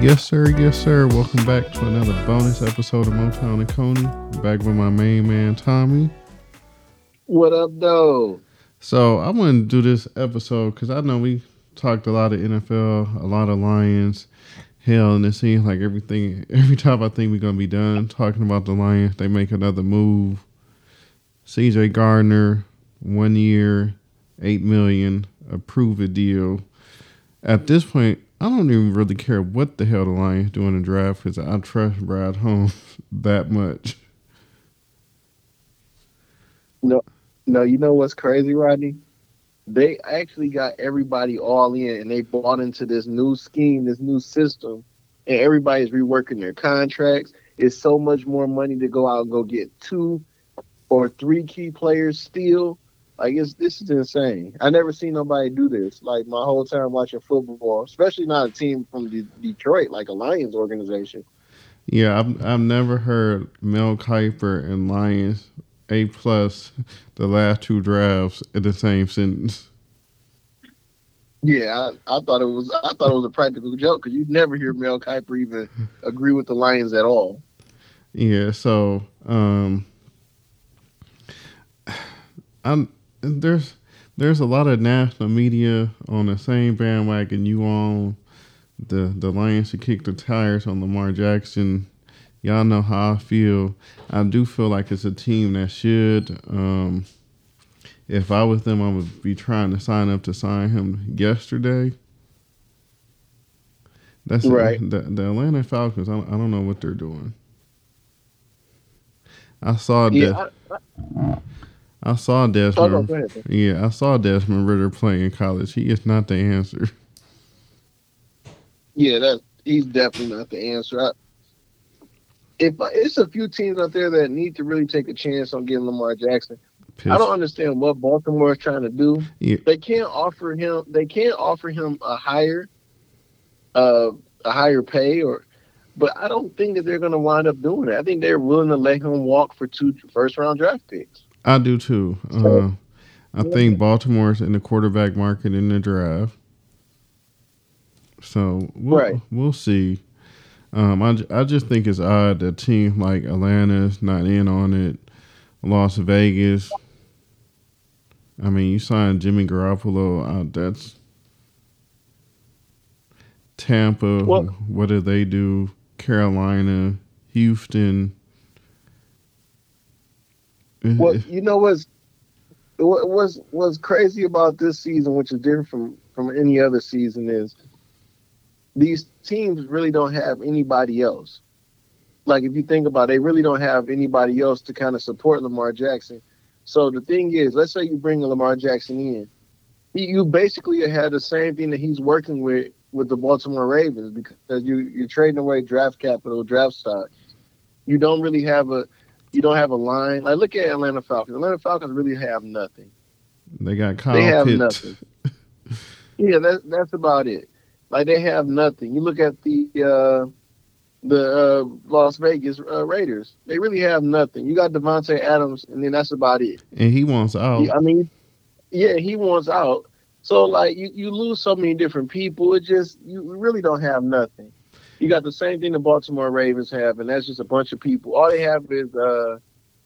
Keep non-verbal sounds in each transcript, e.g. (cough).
Yes, sir. Yes, sir. Welcome back to another bonus episode of Motown and Coney. Back with my main man, Tommy. What up, though? So, I want to do this episode because I know we talked a lot of NFL, a lot of Lions. Hell, and it seems like everything, (laughs) every time I think we're going to be done talking about the Lions, they make another move. CJ Gardner, one year, eight million, approve a deal. At this point, I don't even really care what the hell the Lions do in the draft because I trust Brad Holmes (laughs) that much. No, no, you know what's crazy, Rodney? They actually got everybody all in, and they bought into this new scheme, this new system, and everybody's reworking their contracts. It's so much more money to go out and go get two or three key players still like it's this is insane. I never seen nobody do this. Like my whole time watching football, especially not a team from Detroit, like a Lions organization. Yeah, I've I've never heard Mel Kiper and Lions A plus the last two drafts in the same sentence. Yeah, I, I thought it was I thought it was a practical joke because you'd never hear Mel Kiper even agree with the Lions at all. Yeah, so um, (sighs) I'm there's there's a lot of national media on the same bandwagon you on. The the Lions should kick the tires on Lamar Jackson. Y'all know how I feel. I do feel like it's a team that should. Um, if I was them, I would be trying to sign up to sign him yesterday. That's right. The, the Atlanta Falcons. I, I don't know what they're doing. I saw Yeah, that. I, I, I saw oh, no, Desmond. Yeah, I saw Desmond Ridder playing in college. He is not the answer. Yeah, that he's definitely not the answer. I, if it's a few teams out there that need to really take a chance on getting Lamar Jackson, I don't understand what Baltimore is trying to do. Yeah. They can't offer him. They can't offer him a higher, uh, a higher pay, or. But I don't think that they're going to wind up doing it. I think they're willing to let him walk for two first round draft picks. I do too. Uh, I think Baltimore's in the quarterback market in the draft. So we'll, Right. we'll see. Um, I, I just think it's odd that a team like Atlanta's not in on it. Las Vegas. I mean, you signed Jimmy Garoppolo. Uh, that's Tampa. Well- what do they do? Carolina, Houston. Mm-hmm. Well, you know what's what was what's crazy about this season, which is different from from any other season, is these teams really don't have anybody else. Like if you think about, it, they really don't have anybody else to kind of support Lamar Jackson. So the thing is, let's say you bring Lamar Jackson in, you basically had the same thing that he's working with with the Baltimore Ravens because you you're trading away draft capital, draft stock. You don't really have a you don't have a line. Like look at Atlanta Falcons. Atlanta Falcons really have nothing. They got Kyle They have Pitts. nothing. Yeah, that's that's about it. Like they have nothing. You look at the uh, the uh, Las Vegas uh, Raiders. They really have nothing. You got Davante Adams, and then that's about it. and he wants out. I mean, yeah, he wants out. So like you, you lose so many different people. It just you really don't have nothing. You got the same thing the Baltimore Ravens have, and that's just a bunch of people. All they have is uh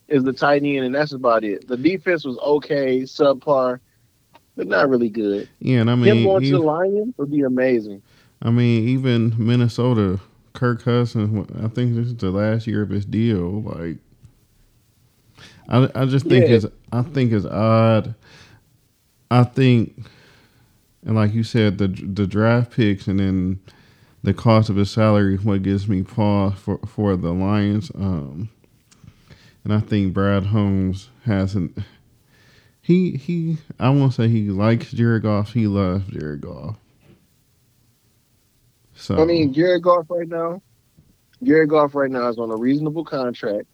is the tight end, and that's about it. The defense was okay, subpar, but not really good. Yeah, and I mean, Him going to the Lions would be amazing. I mean, even Minnesota, Kirk Cousins. I think this is the last year of his deal. Like, I, I just think Yeah. it's, I think it's odd. I think, and like you said, the the draft picks and then the cost of his salary, what gives me pause for for the Lions. Um, and I think Brad Holmes hasn't. He he. I won't say he likes Jared Goff. He loves Jared Goff. So I mean, Jared Goff right now, Jared Goff right now is on a reasonable contract.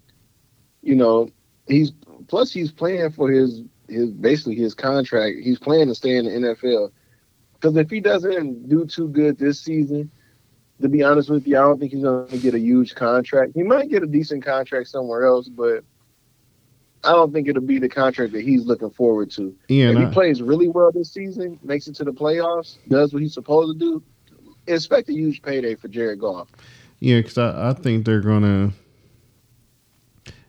You know, he's plus he's playing for his his basically his contract. He's playing to stay in the NFL. Because if he doesn't do too good this season, to be honest with you, I don't think he's going to get a huge contract. He might get a decent contract somewhere else, but I don't think it'll be the contract that he's looking forward to. yeah, if he I- plays really well this season, makes it to the playoffs, does what he's supposed to do, expect a huge payday for Jared Goff. Yeah, because I, I think they're gonna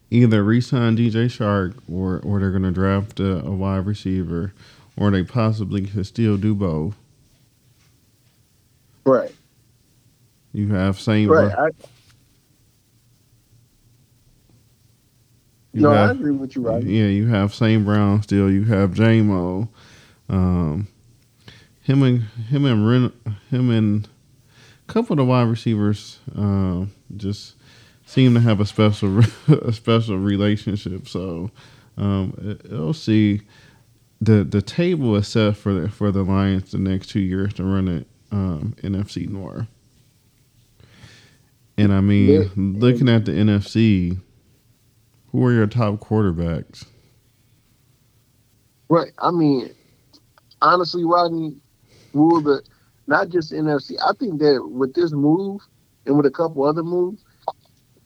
either re-sign DJ Chark or or they're gonna draft a, a wide receiver, or they possibly could still do both. Right. You have same. Right. I, you no, have, I agree with you, right? Yeah, you have St. Brown still. You have Jamo. Um, him and him and Ren, him and a couple of the wide receivers uh, just seem to have a special (laughs) a special relationship. So um, it, it'll see the the table is set for the, for the Lions the next two years to run it um, NFC North. And I mean, Yeah. looking at the NFC, who are your top quarterbacks? Right. I mean, honestly, Rodney, rule the not just NFC. I think that with this move and with a couple other moves,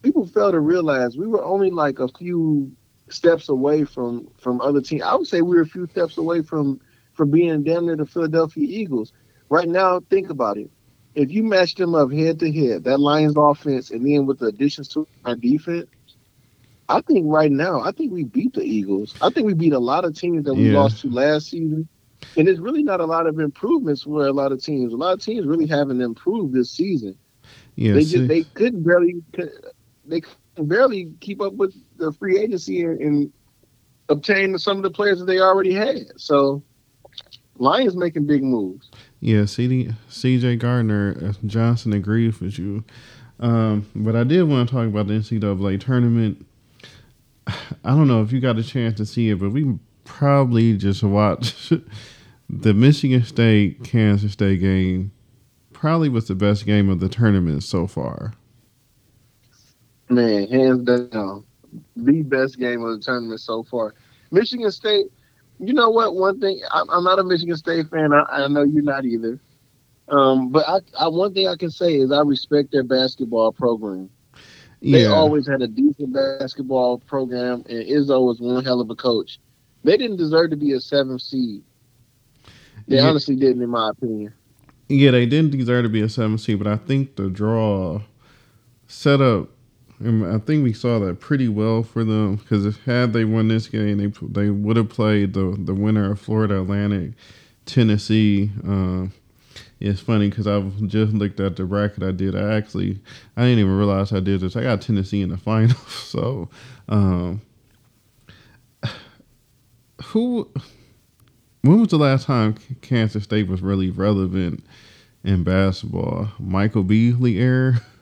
people fail to realize we were only like a few steps away from from other teams. I would say we were a few steps away from from being damn near the Philadelphia Eagles. Right now, think about it. If you match them up head to head, that Lions offense, and then with the additions to our defense, I think right now, I think we beat the Eagles. I think we beat a lot of teams that we Yeah. lost to last season. And there's really not a lot of improvements for a lot of teams. A lot of teams really haven't improved this season. Yeah, they see- just they couldn't barely they couldn't barely keep up with the free agency and, and obtain some of the players that they already had. So Lions making big moves. Yeah, CD, CJ Gardner, uh, Johnson agrees with you. Um, but I did want to talk about the NCAA tournament. (sighs) I don't know if you got a chance to see it, but we probably just watched (laughs) the Michigan State Kansas State game. Probably was the best game of the tournament so far. Man, hands down, the best game of the tournament so far. Michigan State. You know what? One thing, I'm, I'm not a Michigan State fan. I, I know you're not either. Um, but I, I, one thing I can say is I respect their basketball program. They Yeah, always had a decent basketball program, and Izzo was one hell of a coach. They didn't deserve to be a seventh seed. They Yeah. honestly didn't, in my opinion. yeah, they didn't deserve to be a seven seed, but I think the draw set up. And I think we saw that pretty well for them because if had they won this game, they they would have played the the winner of Florida Atlantic, Tennessee. Um, it's funny because I've just looked at the bracket I did. I actually I didn't even realize I did this. I got Tennessee in the (laughs) final. So, um, (sighs) who? When was the last time Kansas State was really relevant in basketball? Michael Beasley era. (laughs)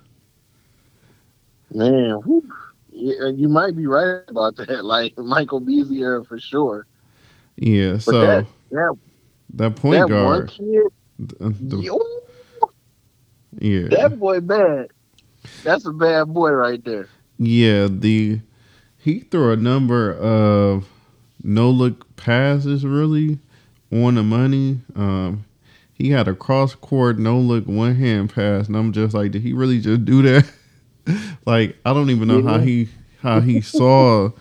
Man, whew. Yeah, you might be right about that. (laughs) Like Michael Beasley era for sure. Yeah. But So that that, that point that guard. kid, the- the- yo, yeah. that boy bad. That's a bad boy right there. Yeah, the he threw a number of no look passes really on the money. Um, he had a cross court no look one hand pass, and I'm just like, did he really just do that? (laughs) (laughs) like, I don't even know how he how he (laughs) saw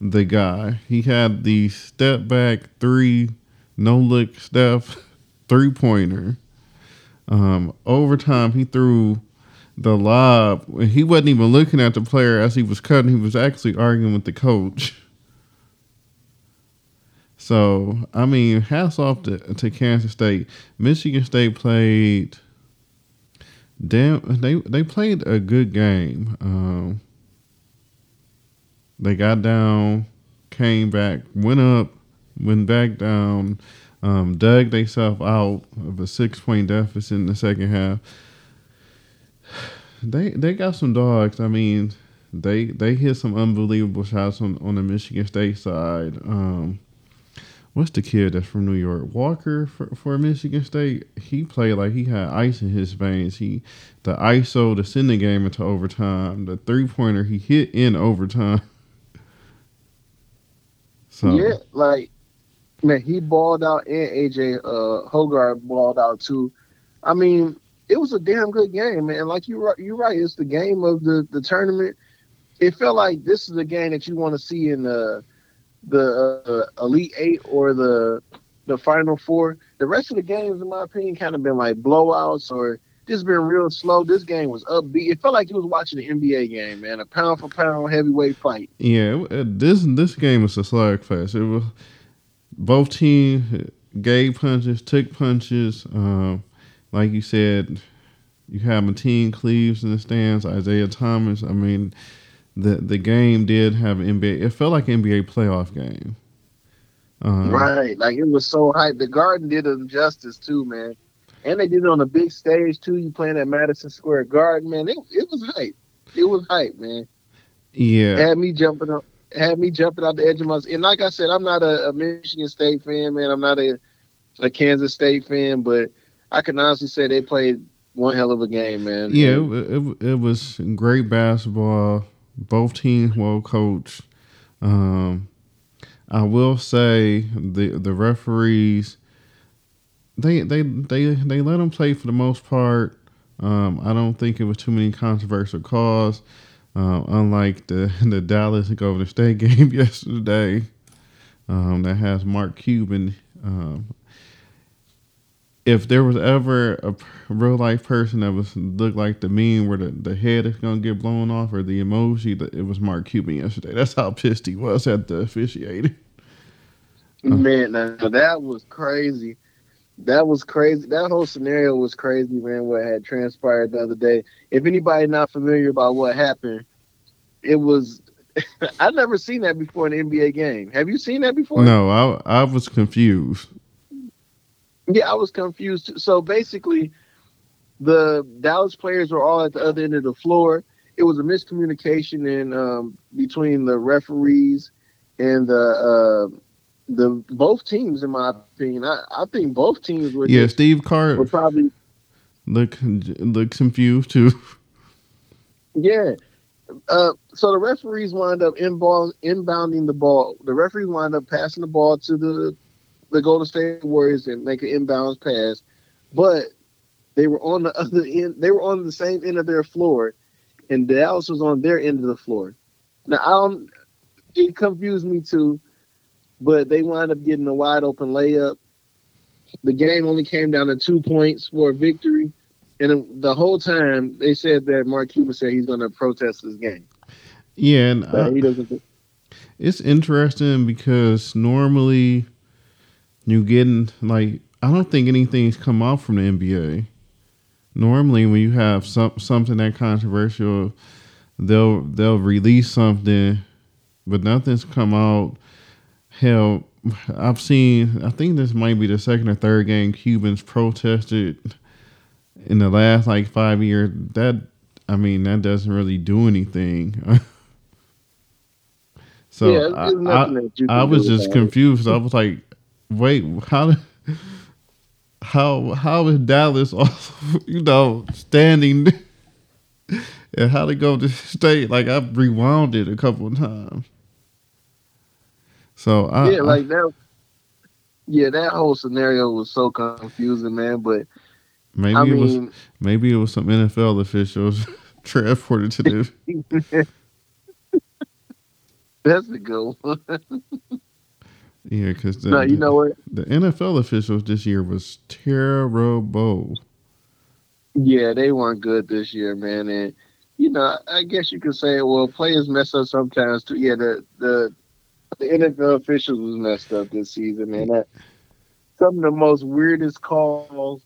the guy. He had the step back three no look step (laughs) three pointer. Um, overtime, he threw the lob. He wasn't even looking at the player as he was cutting. He was actually arguing with the coach. So I mean, hats off to, to Kansas State. Michigan State played. Damn, they they played a good game. Um, they got down, came back, went up, went back down, um, dug themselves out of a six point deficit in the second half. (sighs) They they got some dogs. I mean, they they hit some unbelievable shots on, on the Michigan State side. Um, what's the kid that's from New York? Walker for, for Michigan State. He played like he had ice in his veins. He the ISO to send the game into overtime. The three pointer he hit in overtime. (laughs) So Yeah, like man, he balled out and AJ uh Hoggard balled out too. I mean, it was a damn good game, man. Like you you're right, it's the game of the the tournament. It felt like this is the game that you want to see in the the uh, elite eight or the the final four. The rest of the games, in my opinion, kind of been like blowouts or just been real slow. This game was upbeat. It felt like you was watching an NBA game, man. A pound for pound heavyweight fight. Yeah, this this game was a slugfest. It was both teams gave punches, took punches. Um, like you said, you have Mateen Cleaves in the stands, Isiah Thomas. I mean, the the game did have NBA. It felt like an NBA playoff game. Um, right, like it was so hype. The Garden did them justice too, man. And they did it on a big stage too. You playing at Madison Square Garden, man. It, it was hype. It was hype, man. Yeah, had me jumping up, had me jumping out the edge of my. And like I said, I'm not a, a Michigan State fan, man. I'm not a a Kansas State fan, but I can honestly say they played one hell of a game, man. Yeah, it, it, it was great basketball. Both teams well coached. Um, I will say the the referees they they they they let them play for the most part. Um, I don't think it was too many controversial calls. Uh, unlike the the Dallas Golden State (laughs) game yesterday, um, that has Mark Cuban. Um, if there was ever a real life person that was looked like the meme where the, the head is gonna get blown off or the emoji, that it was Mark Cuban yesterday. That's how pissed he was at the officiating. Uh. Man, now, that was crazy. That was crazy. That whole scenario was crazy, man. What had transpired the other day. If anybody not familiar about what happened, it was. (laughs) I've never seen that before in an NBA game. Have you seen that before? No, I I was confused. Yeah, I was confused. So basically, the Dallas players were all at the other end of the floor. It was a miscommunication in um, between the referees and the uh, the both teams, in my opinion. I, I think both teams were. Yeah, Steve Kerr were probably look look confused too. Yeah. Uh, so the referees wind up inball, inbounding the ball. The referees wind up passing the ball to the the Golden State Warriors and make an inbounds pass, but they were on the (laughs) other end. They were on the same end of their floor, and Dallas was on their end of the floor. Now I don't. It confused me too, but they wound up getting a wide open layup. The game only came down to two points for a victory, and the whole time they said that Mark Cuban said he's going to protest this game. Yeah, and uh, he doesn't. It's interesting because normally you getting like I don't think anything's come out from the NBA. Normally, when you have some something that controversial, they'll they'll release something, but nothing's come out. Hell, I've seen. I think this might be the second or third game Cubans protested in the last like five years. That I mean, that doesn't really do anything. (laughs) so yeah, I, I, I was just confused. I was like, wait, how how how is Dallas also, (laughs) you know, standing (laughs) and how to go to state? Like I've rewound it a couple of times. So I, Yeah, like that yeah, that whole scenario was so confusing, man. But maybe I it mean, was maybe it was some NFL officials (laughs) transported to the That's a good one. Yeah, because no, you know what? The NFL officials this year was terrible. Yeah, they weren't good this year, man. And you know, I guess you could say, well, players mess up sometimes too. Yeah, the the the NFL officials was messed up this season, man. That some of the most weirdest calls,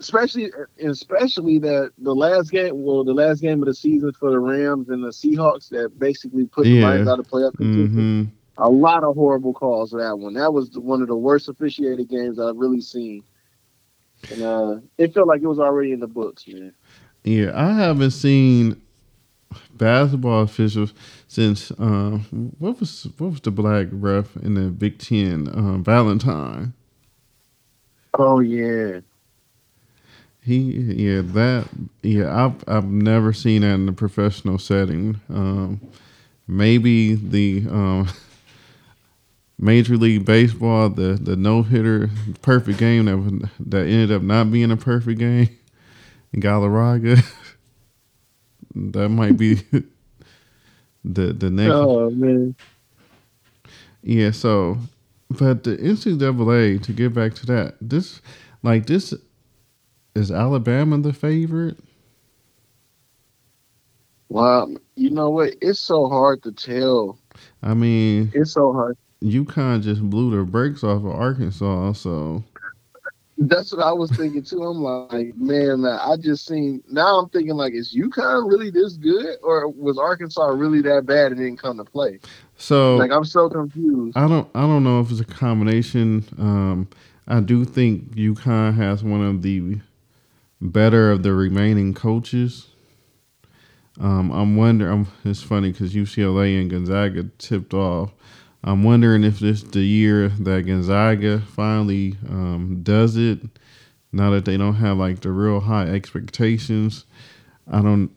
especially especially that the last game, well, the last game of the season for the Rams and the Seahawks that basically put yeah. the Lions out of playoff contention. Mm-hmm a lot of horrible calls for that one. That was one of the worst officiated games I've really seen. And uh, it felt like it was already in the books, man. Yeah, I haven't seen basketball officials since uh, what was what was the black ref in the Big Ten? Uh, Valentine. Oh yeah. He yeah that yeah I've I've never seen that in a professional setting. Um, maybe the um, (laughs) Major League Baseball, the the no hitter, perfect game that that ended up not being a perfect game in Galarraga. (laughs) that might be (laughs) the the next. Oh man. Yeah. So, but the NCAA to get back to that, this like this, is Alabama the favorite? Well, you know what? It's so hard to tell. I mean, It's so hard. UConn just blew the brakes off of Arkansas, so That's what I was thinking too. I'm like, man, I just seen. Now I'm thinking like, is UConn really this good, or was Arkansas really that bad and didn't come to play? so Like, I'm so confused. I don't I don't know if it's a combination. Um, I do think UConn has one of the better of the remaining coaches. Um, I'm wondering. It's funny because UCLA and Gonzaga tipped off. I'm wondering if this the year that Gonzaga finally um, does it. Now that they don't have like the real high expectations, I don't.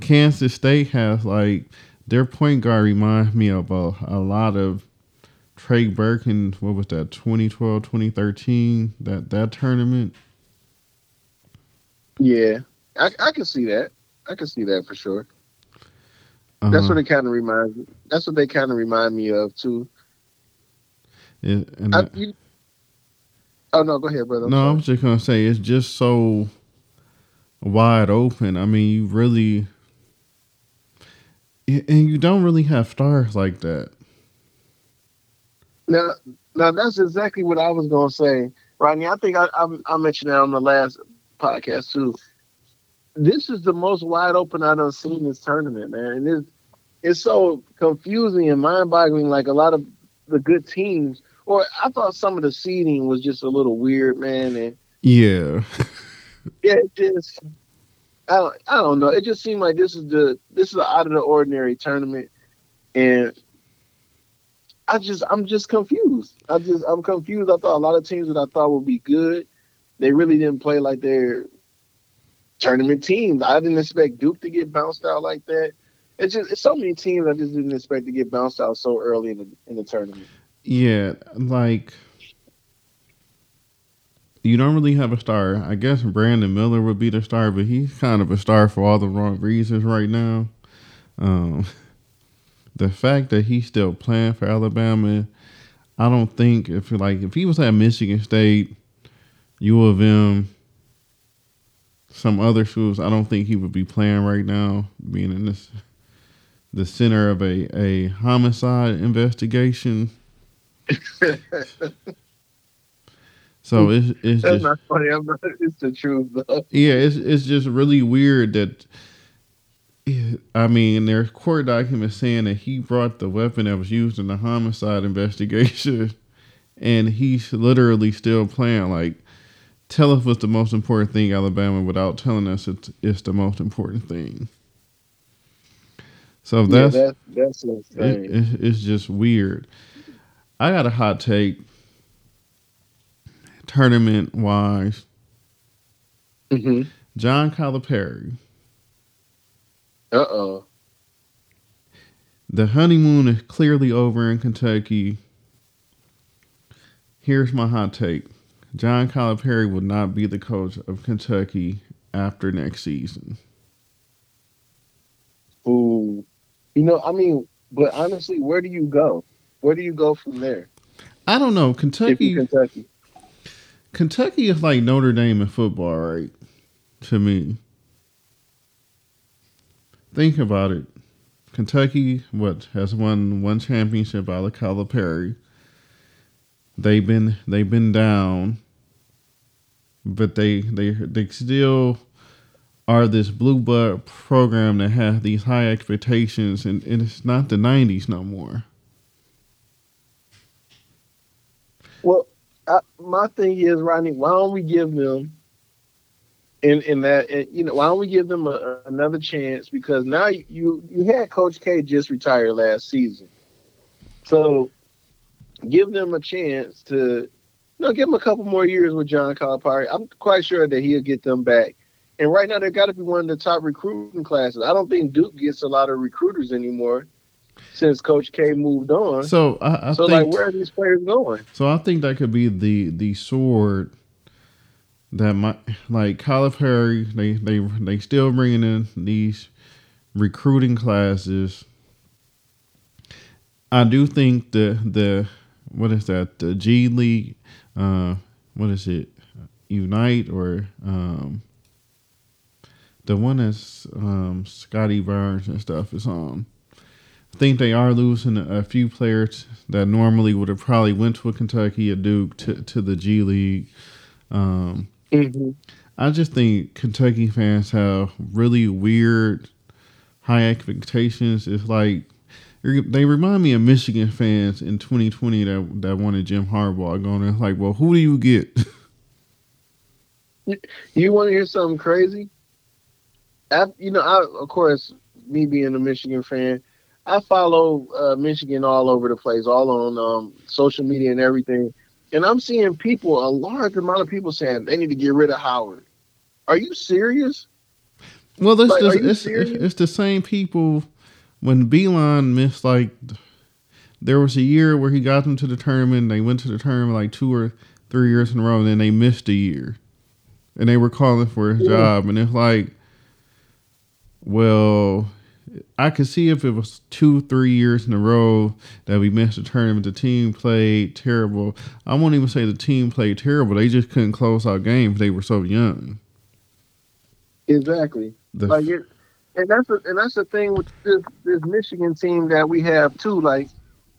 Kansas State has like their point guard reminds me of a, a lot of Trey Burke in what was that 2012 2013 that that tournament. Yeah, I, I can see that. I can see that for sure. That's Uh, what it kind of reminds. me. That's what they kind of remind me of too. it- and I, you, oh no, go ahead, brother. I'm no, I sorry. was just gonna say it's just so wide open. I mean, you really, and you don't really have stars like that. Now, now that's exactly what I was gonna say, Rodney. I think I, I, I mentioned that on the last podcast too. This is the most wide open I've done seen this tournament, man, and it's it's so confusing and mind-boggling. Like a lot of the good teams, or I thought some of the seeding was just a little weird, man, and Yeah, (laughs) yeah, it just I don't, I don't know. It just seemed like this is the this is an out of the ordinary tournament, and I just I'm just confused. I just I'm confused. I thought a lot of teams that I thought would be good, they really didn't play like their tournament teams. I didn't expect Duke to get bounced out like that. It's just it's so many teams I just didn't expect to get bounced out so early in the in the tournament. yeah, like. You don't really have a star. I guess Brandon Miller would be the star, but he's kind of a star for all the wrong reasons right now. Um, the fact that he's still playing for Alabama, I don't think if like if he was at Michigan State, U of M, some other schools, I don't think he would be playing right now, being in this the center of a, a homicide investigation. (laughs) So it's it's That's just not funny. I'm not, it's the truth though. yeah, it's it's just really weird that. I mean, there's court documents saying that he brought the weapon that was used in the homicide investigation, (laughs) and he's literally still playing. Like, tell us what's the most important thing, Alabama, without telling us it's, it's the most important thing. So Yeah, that's that, that's it, insane. it, it's just weird. I got a hot take. Tournament wise, hmm John Calipari. Uh oh. The honeymoon is clearly over in Kentucky. Here's my hot take. John Calipari will not be the coach of Kentucky after next season. Ooh. You know, I mean, but honestly, where do you go? Where do you go from there? I don't know. Kentucky Kentucky. Kentucky is like Notre Dame in football, right? To me. Think about it. Kentucky, what, has won one championship out of Calipari. They've been they've been down, but they they they still are this blue blood program that has these high expectations, and, and it's not the '90s no more. Well, I, my thing is, Rodney, why don't we give them in in that in, you know why don't we give them a, another chance because now you, you you had Coach K just retire last season, so give them a chance to you know give them a couple more years with John Calipari. I'm quite sure that he'll get them back. And right now, they've got to be one of the top recruiting classes. I don't think Duke gets a lot of recruiters anymore since Coach K moved on. So I, I so, think like, where are these players going? So I think that could be the the sword that might like Calipari. They they they still bringing in these recruiting classes. I do think the the what is that the G League? Uh, what is it? Unite or um, the one that's um, Scottie Barnes and stuff is on. I think they are losing a few players that normally would have probably went to a Kentucky, a Duke, to, to the G League. Um, mm-hmm. I just think Kentucky fans have really weird high expectations. It's like they remind me of Michigan fans in 2020 that that wanted Jim Harbaugh going. It's like, well, who do you get? (laughs) you want to hear something crazy? I, you know, I of course, me being a Michigan fan, I follow uh, Michigan all over the place, all on um, social media and everything. And I'm seeing people, a large amount of people saying they need to get rid of Howard. Are you serious? Well, like, it's, it's, it's the same people when Beilein missed like there was a year where he got them to the tournament. They went to the tournament like two or three years in a row, and then they missed a year, and they were calling for his yeah. job. And it's like, well, I could see if it was two, three years in a row that we missed the tournament. The team played terrible. I won't even say the team played terrible. They just couldn't close out games. They were so young. Exactly. The, like it, and that's a, and that's the thing with this this Michigan team that we have too. Like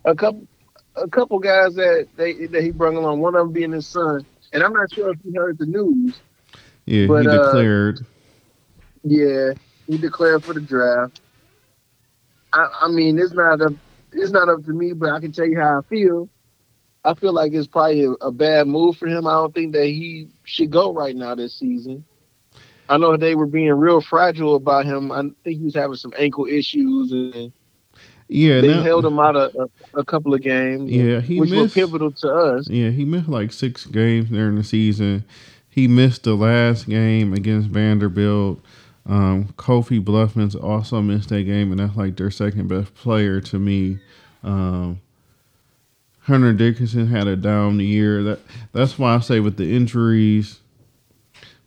a couple a couple guys that they that he brought along. One of them being his son, and I'm not sure if you heard the news. Yeah, but, he uh, declared. Uh, yeah, he declared for the draft. I, I mean, it's not up it's not up to me, but I can tell you how I feel. I feel like it's probably a, a bad move for him. I don't think that he should go right now this season. I know they were being real fragile about him. I think he was having some ankle issues, and yeah, they held him out a, a, a, couple of games. Yeah, he which missed, were pivotal to us. Yeah, he missed like six games during the season. He missed the last game against Vanderbilt. Um, Kobe Bufkin's also missed that game, and that's like their second best player to me. Um, Hunter Dickinson had a down year. That that's why I say with the injuries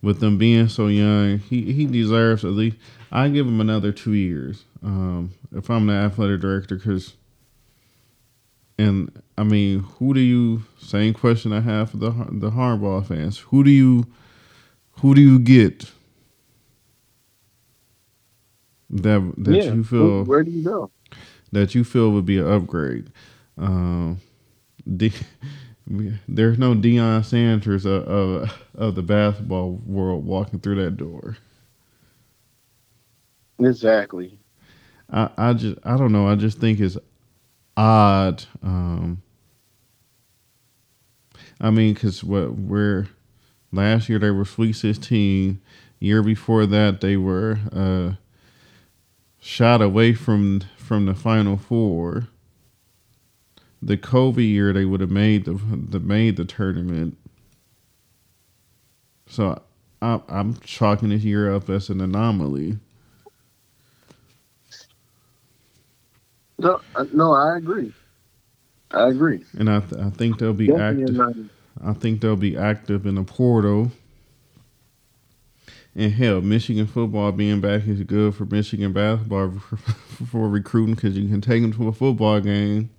with them being so young, he, he deserves at least. I give him another two years um, if I'm the athletic director, because. And I mean, who do you? Same question I have for the the Harbaugh fans. Who do you, who do you get? That that yeah. you feel. Where do you go? That you feel would be an upgrade. Um, the, (laughs) there's no Deion Sanders of, of, of the basketball world walking through that door. Exactly. I, I just I don't know. I just think it's odd. Um, I mean, because what we're last year they were Sweet 16. Year before that they were uh, shot away from from the Final Four the Kobe year they would have made the, the made the tournament. So I, I'm chalking this year up as an anomaly. No, uh, no, I agree. I agree. And I, th- I think they'll be Definitely active. I think they'll be active in the portal. And hell, Michigan football being back is good for Michigan basketball (laughs) for, for recruiting because you can take them to a football game.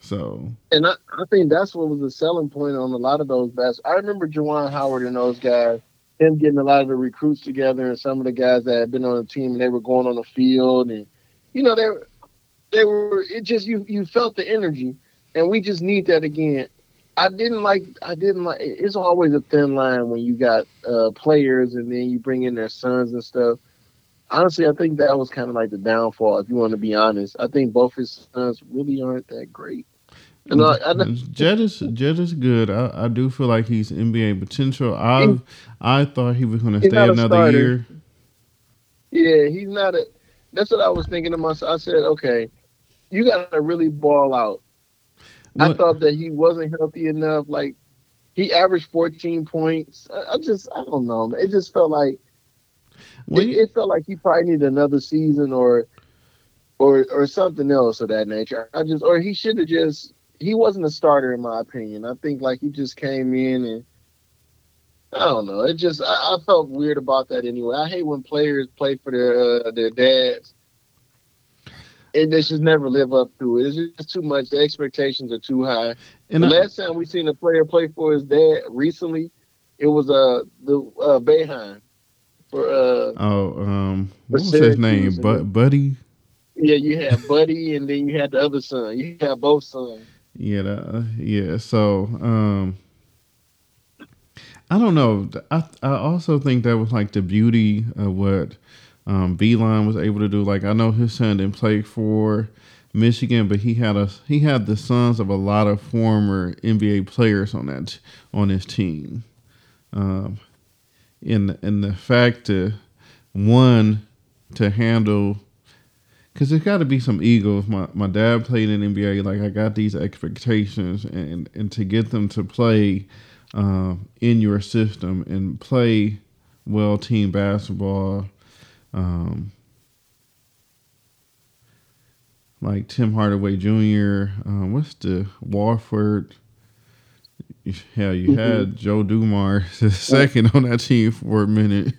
So, and I, I think that's what was the selling point on a lot of those best. I remember Juwan Howard and those guys, him getting a lot of the recruits together, and some of the guys that had been on the team, and they were going on the field, and you know they were, they were. It just you you felt the energy, and we just need that again. I didn't like. I didn't like. It's always a thin line when you got uh, players and then you bring in their sons and stuff. Honestly, I think that was kind of like the downfall. If you want to be honest, I think both his sons really aren't that great. And I, I, (laughs) Jett is Jett is good. I, I do feel like he's NBA potential. I I thought he was going to stay another year. Yeah, he's not a. That's what I was thinking to myself. I said, okay, you got to really ball out. I thought that he wasn't healthy enough. Like he averaged 14 points. I, I just I don't know. It just felt like it, you, it felt like he probably needed another season or or or something else of that nature. I just or he should have just he wasn't a starter in my opinion. I think like he just came in and I don't know. It just I, I felt weird about that anyway. I hate when players play for their uh, their dads. And they just never live up to it. It's just too much. The expectations are too high. And the I, last time we seen a player play for his dad recently It was uh the uh Boeheim for uh oh um what was his name? But Buddy. yeah you had Buddy and then you had the other son. You had both sons. Yeah, yeah. So, um, I don't know. I I also think that was like the beauty of what um, Beilein was able to do. Like, I know his son didn't play for Michigan, but he had a he had the sons of a lot of former NBA players on that on his team. Um, and and the fact to one to handle because there's got to be some ego. If my, my dad played in NBA, like I got these expectations, and and to get them to play um, in your system and play well team basketball, um, like Tim Hardaway Jr. Um, what's the Warford? Hell, you Mhm. had Joe Dumars (laughs) the second on that team for a minute.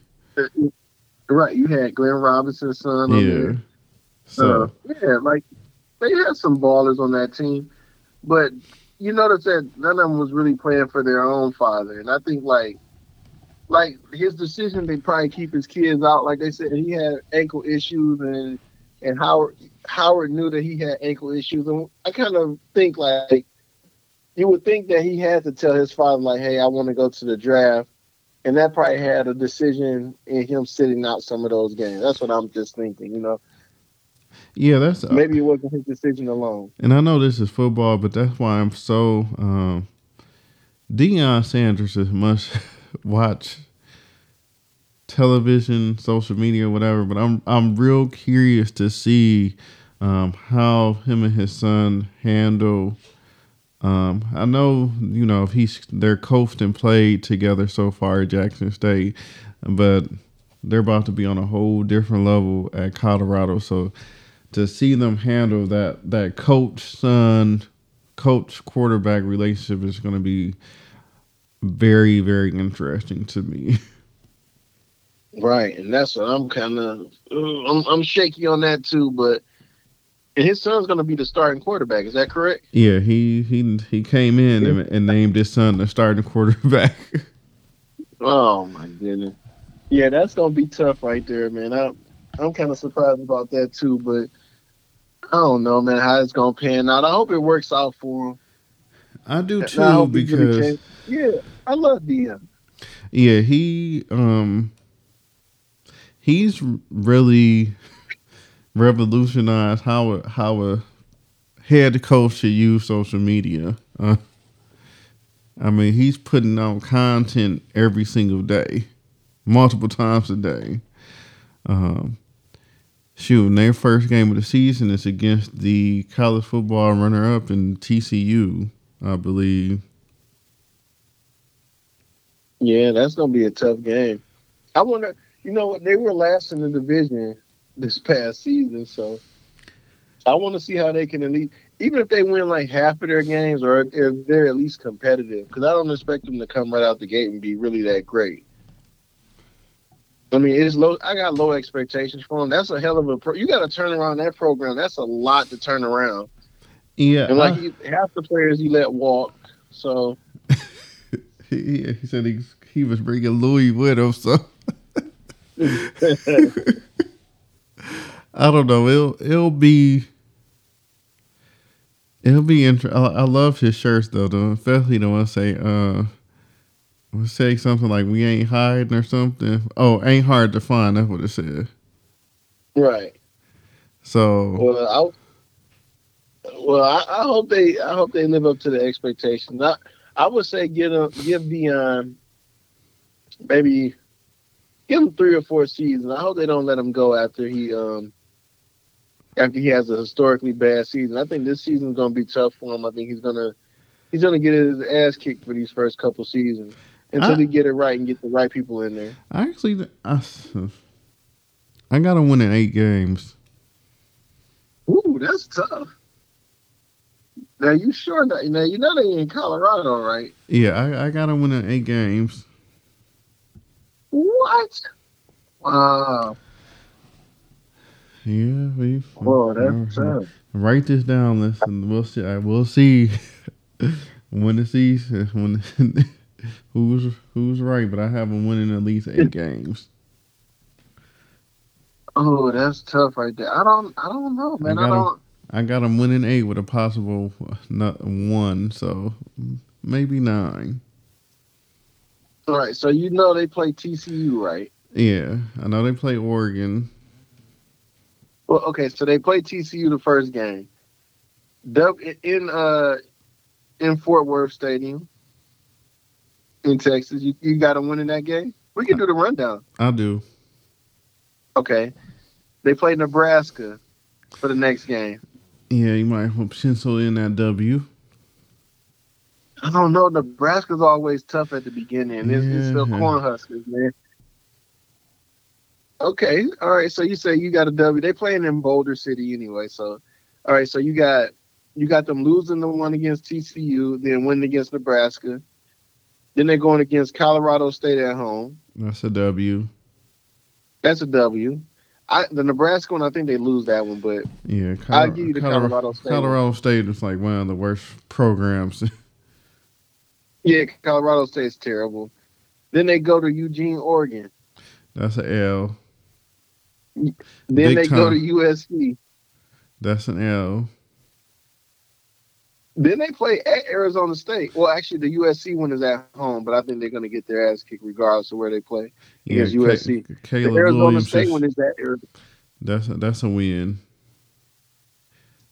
Right, you had Glenn Robinson's son on Yeah. there. So Uh, yeah, like they had some ballers on that team, but you notice that none of them was really playing for their own father, and I think like, like his decision to probably keep his kids out. Like they said, he had ankle issues, and and Howard Howard knew that he had ankle issues, and I kind of think like you would think that he had to tell his father like, hey, I want to go to the draft. And that probably had a decision in him sitting out some of those games. That's what I'm just thinking, you know. yeah, that's Maybe it wasn't his decision alone. And I know this is football, but that's why I'm so um Deion Sanders is must (laughs) watch television, social media, whatever. But I'm I'm real curious to see um, how him and his son handle. Um, I know you know if he's they're coached and played together so far at Jackson State, but they're about to be on a whole different level at Colorado. So to see them handle that that coach son coach quarterback relationship is going to be very very interesting to me. Right, and that's what I'm kind of mm, I'm I'm shaky on that too. But and his son's going to be the starting quarterback. Is that correct? yeah, he he he came in and, and named his son the starting quarterback. Oh my goodness. Yeah, that's going to be tough right there, man. I I'm kind of surprised about that too, but I don't know, man, how it's going to pan out. I hope it works out for him. I do I too really because yeah, I love Deion. yeah, he um he's really revolutionized how a, how a head coach should use social media. Uh, I mean, he's putting out content every single day, multiple times a day. Um, shoot, their first game of the season is against the college football runner-up in TCU, I believe. Yeah, that's gonna be a tough game. I wonder, you know what? They were last in the division this past season, so I want to see how they can at least, even if they win like half of their games, or if they're at least competitive. Because I don't expect them to come right out the gate and be really that great. I mean, it's low. I got low expectations for them. That's a hell of a. Pro, you got to turn around that program. That's a lot to turn around. Yeah, And like I- he, half the players he let walk. So (laughs) he, he said he, he was bringing Louis with him, so (laughs) I don't know. It'll it'll be it'll be interesting. I, I love his shirts though. though. Especially the one say uh say something like "We ain't hiding" or something. Oh, ain't hard to find. That's what it said. right. So Well, I well, I, I hope they I hope they live up to the expectations. I I would say give them give Deion maybe give him three or four seasons. I hope they don't let him go after he um after he has a historically bad season. I think this season's gonna be tough for him. I think he's gonna he's gonna get his ass kicked for these first couple seasons until I- he get it right and get the right people in there. I actually I, I got to win in eight games. Ooh, that's tough. Now you sure that now you know they in Colorado, right? Yeah, I, I got to win in eight games. What? Wow. Yeah, we. Whoa, that's tough. Write this down, listen. We'll see. I will see (laughs) when the season when (laughs) who's who's right, but I have them winning at least eight games. (laughs) Oh, that's tough right there. I don't, I don't know, man. I, I don't. I got them winning eight with a possible one, so maybe nine. All right, so you know they play TCU, right? Yeah, I know they play Oregon. Well, okay, so they play TCU the first game. In uh in Fort Worth Stadium in Texas. You, you got them winning that game? We can do the rundown. I do. Okay. They play Nebraska for the next game. Yeah, you might want pencil in that W. I don't know. Nebraska's always tough at the beginning. It's, yeah. it's still Cornhuskers, man. Okay, all right. So you say you got a W. They playing in Boulder City anyway. So, all right. So you got you got them losing the one against TCU, then winning against Nebraska. Then they're going against Colorado State at home. That's a W. That's a W. I, the Nebraska one, I think they lose that one, but yeah, Col- I'll give you the Colorado, Colorado State. Colorado. State is like one of the worst programs. (laughs) yeah, Colorado State's terrible. Then they go to Eugene, Oregon. That's an L. Then Big they time. go to USC. That's an L. Then they play at Arizona State. Well, actually, the USC one is at home, but I think they're going to get their ass kicked regardless of where they play yeah, against USC. C- Caleb the Arizona Williams State one is at Arizona. That's a, that's a win.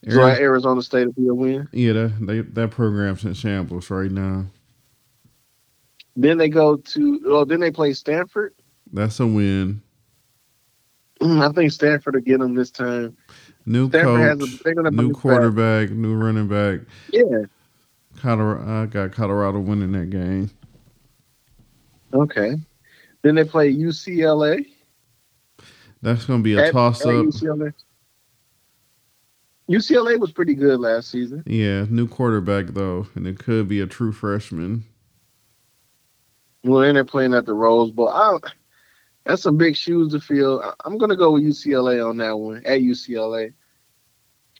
So Arizona, Arizona State will be a win. Yeah, that they, that program's in shambles right now. Then they go to. Oh, then they play Stanford. That's a win. Mm, I think Stanford will get them this time. New coach, a, new quarterback, new running back. Yeah. Colorado, I got Colorado winning that game. Okay. Then they play UCLA. That's going to be a toss up. UCLA. UCLA was pretty good last season. Yeah, new quarterback though, and it could be a true freshman. Well, and they're playing at the Rose Bowl. I don't, that's some big shoes to fill. I'm gonna go with UCLA on that one at UCLA.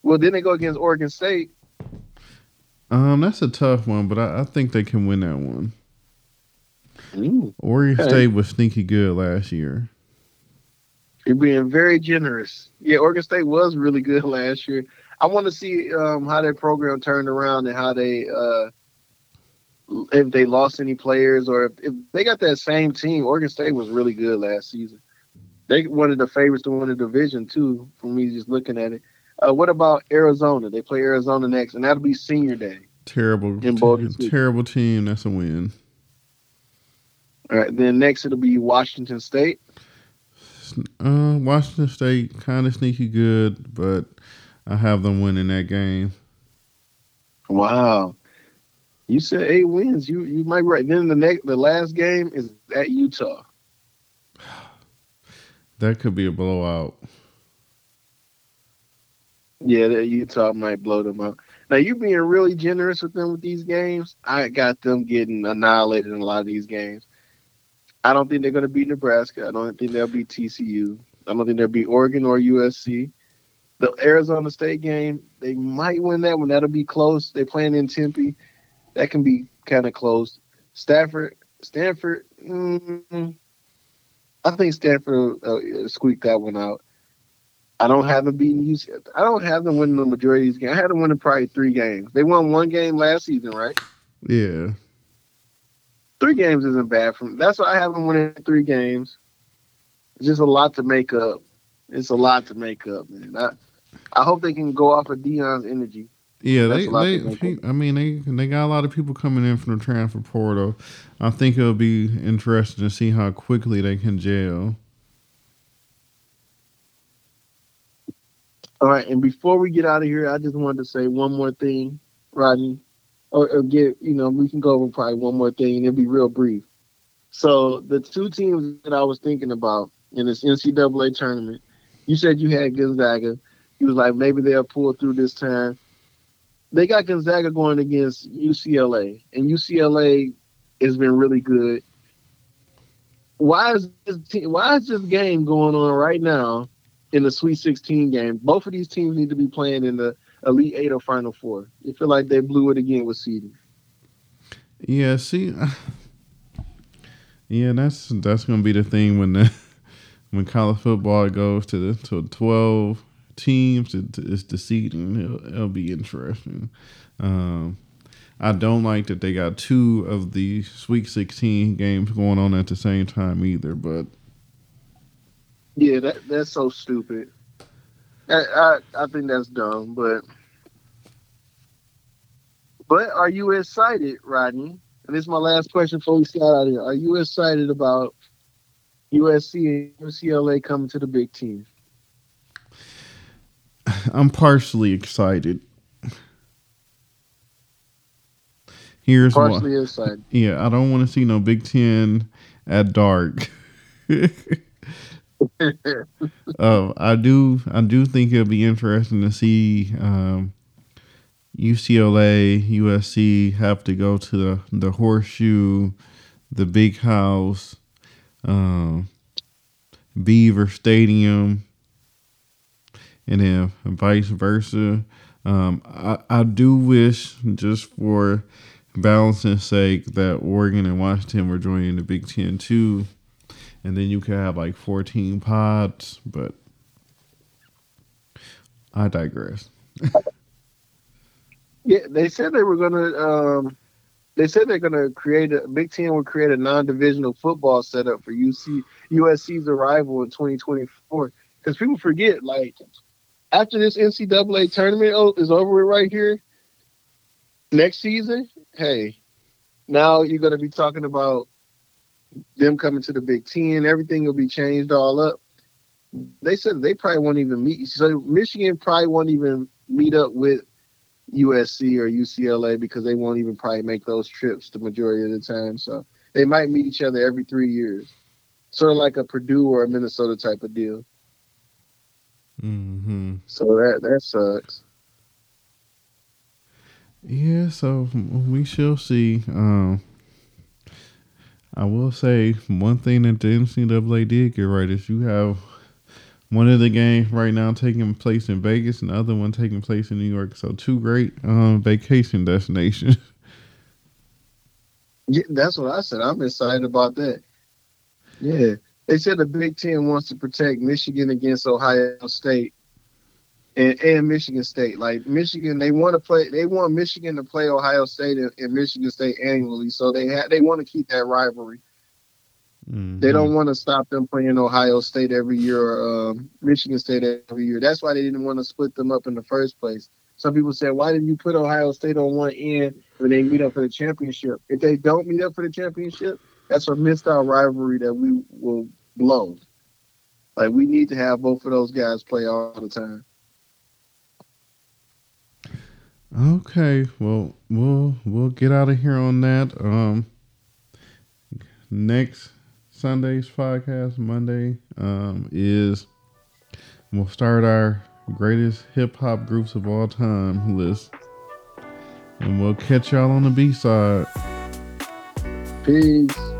Well, then they go against Oregon State. Um, that's a tough one, but I, I think they can win that one. Ooh, Oregon okay. State was sneaky good last year. You're being very generous. Yeah, Oregon State was really good (laughs) last year. I want to see um, how their program turned around and how they uh, if they lost any players or if, if, they got that same team. Oregon State was really good last season. They one of the favorites to win the division too. For me, just looking at it. Uh, what about Arizona? They play Arizona next, and that'll be Senior Day. Terrible, ter- terrible team. That's a win. All right, then next it'll be Washington State. Uh, Washington State kind of sneaky good, but I have them winning that game. Wow, you said eight wins. You you might be right. Then the next the last game is at Utah. (sighs) That could be a blowout. Yeah, that Utah might blow them out. Now you being really generous with them with these games. I got them getting annihilated in a lot of these games. I don't think they're going to beat Nebraska. I don't think they'll beat TCU. I don't think they'll beat Oregon or USC. The Arizona State game, they might win that one. That'll be close. They're playing in Tempe that can be kind of close. Stafford, Stanford, mm, I think Stanford uh, squeaked that one out. I don't have them beating UC. I don't have them winning the majority of these games. I had them winning probably three games. They won one game last season, right? Yeah. Three games isn't bad for them. That's why I have them winning three games. It's just a lot to make up. It's a lot to make up, man. I, I hope they can go off of Deion's energy. Yeah, they, they I mean they they got a lot of people coming in from the transfer portal. I think it'll be interesting to see how quickly they can gel. All right, and before we get out of here, I just wanted to say one more thing, Rodney. Or, or get you know we can go over probably one more thing, and it'll be real brief. So the two teams that I was thinking about in this NCAA tournament, you said you had Gonzaga. You was like maybe they'll pull through this time they got Gonzaga going against UCLA, and UCLA has been really good. Why is this team, why is this game going on right now in the Sweet 16 game? Both of these teams need to be playing in the Elite Eight or Final Four. You feel like they blew it again with seeding. Yeah, see, (sighs) Yeah, that's that's gonna be the thing when the (laughs) when college football goes to the to twelve teams. It, it's the seeding. It'll, it'll be interesting. Um, I don't like that they got two of the Sweet 16 games going on at the same time either. But yeah, that that's so stupid. I I, I think that's dumb. But but are you excited, Rodney? And this is my last question before we start out here. Are you excited about USC and UCLA coming to the Big Ten? I'm partially excited. Here's partially why. excited. Yeah, I don't want to see no Big Ten at dark. uh, (laughs) I do. I do think it'll be interesting to see um, UCLA, USC have to go to the the horseshoe, the big house, um, Beaver Stadium, and then vice versa. Um, I, I do wish, just for balancing sake, that Oregon and Washington were joining the Big Ten too, and then you could have like 14 pods, but I digress. (laughs) yeah, they said they were gonna. Um, they said they're gonna create a Big Ten will create a non-divisional football setup for UC USC's arrival in 2024. Because people forget, like after this NCAA tournament oh, is over right here, next season, hey, now you're going to be talking about them coming to the Big Ten. Everything will be changed all up. They said they probably won't even meet. So Michigan probably won't even meet up with USC or UCLA because they won't even probably make those trips the majority of the time. So they might meet each other every three years, sort of like a Purdue or a Minnesota type of deal. Mm-hmm. So that that sucks. Yeah, so we shall see. Um, I will say one thing that the NCAA did get right is you have one of the games right now taking place in Vegas and the other one taking place in New York. So two great um, vacation destinations. (laughs) Yeah, that's what I said. I'm excited about that. Yeah. They said the Big Ten wants to protect Michigan against Ohio State and, and Michigan State. Like Michigan, they want to play. They want Michigan to play Ohio State and, and Michigan State annually, so they ha- they want to keep that rivalry. Mm-hmm. They don't want to stop them playing Ohio State every year or um, Michigan State every year. That's why they didn't want to split them up in the first place. Some people said, why didn't you put Ohio State on one end when they meet up for the championship? If they don't meet up for the championship, that's a missed out rivalry that we will blow. Like we need to have both of those guys play all the time. Okay, well, we'll we'll get out of here on that. Um, next Sunday's podcast, Monday, um, is we'll start our greatest hip hop groups of all time list, and we'll catch y'all on the B side. Peace.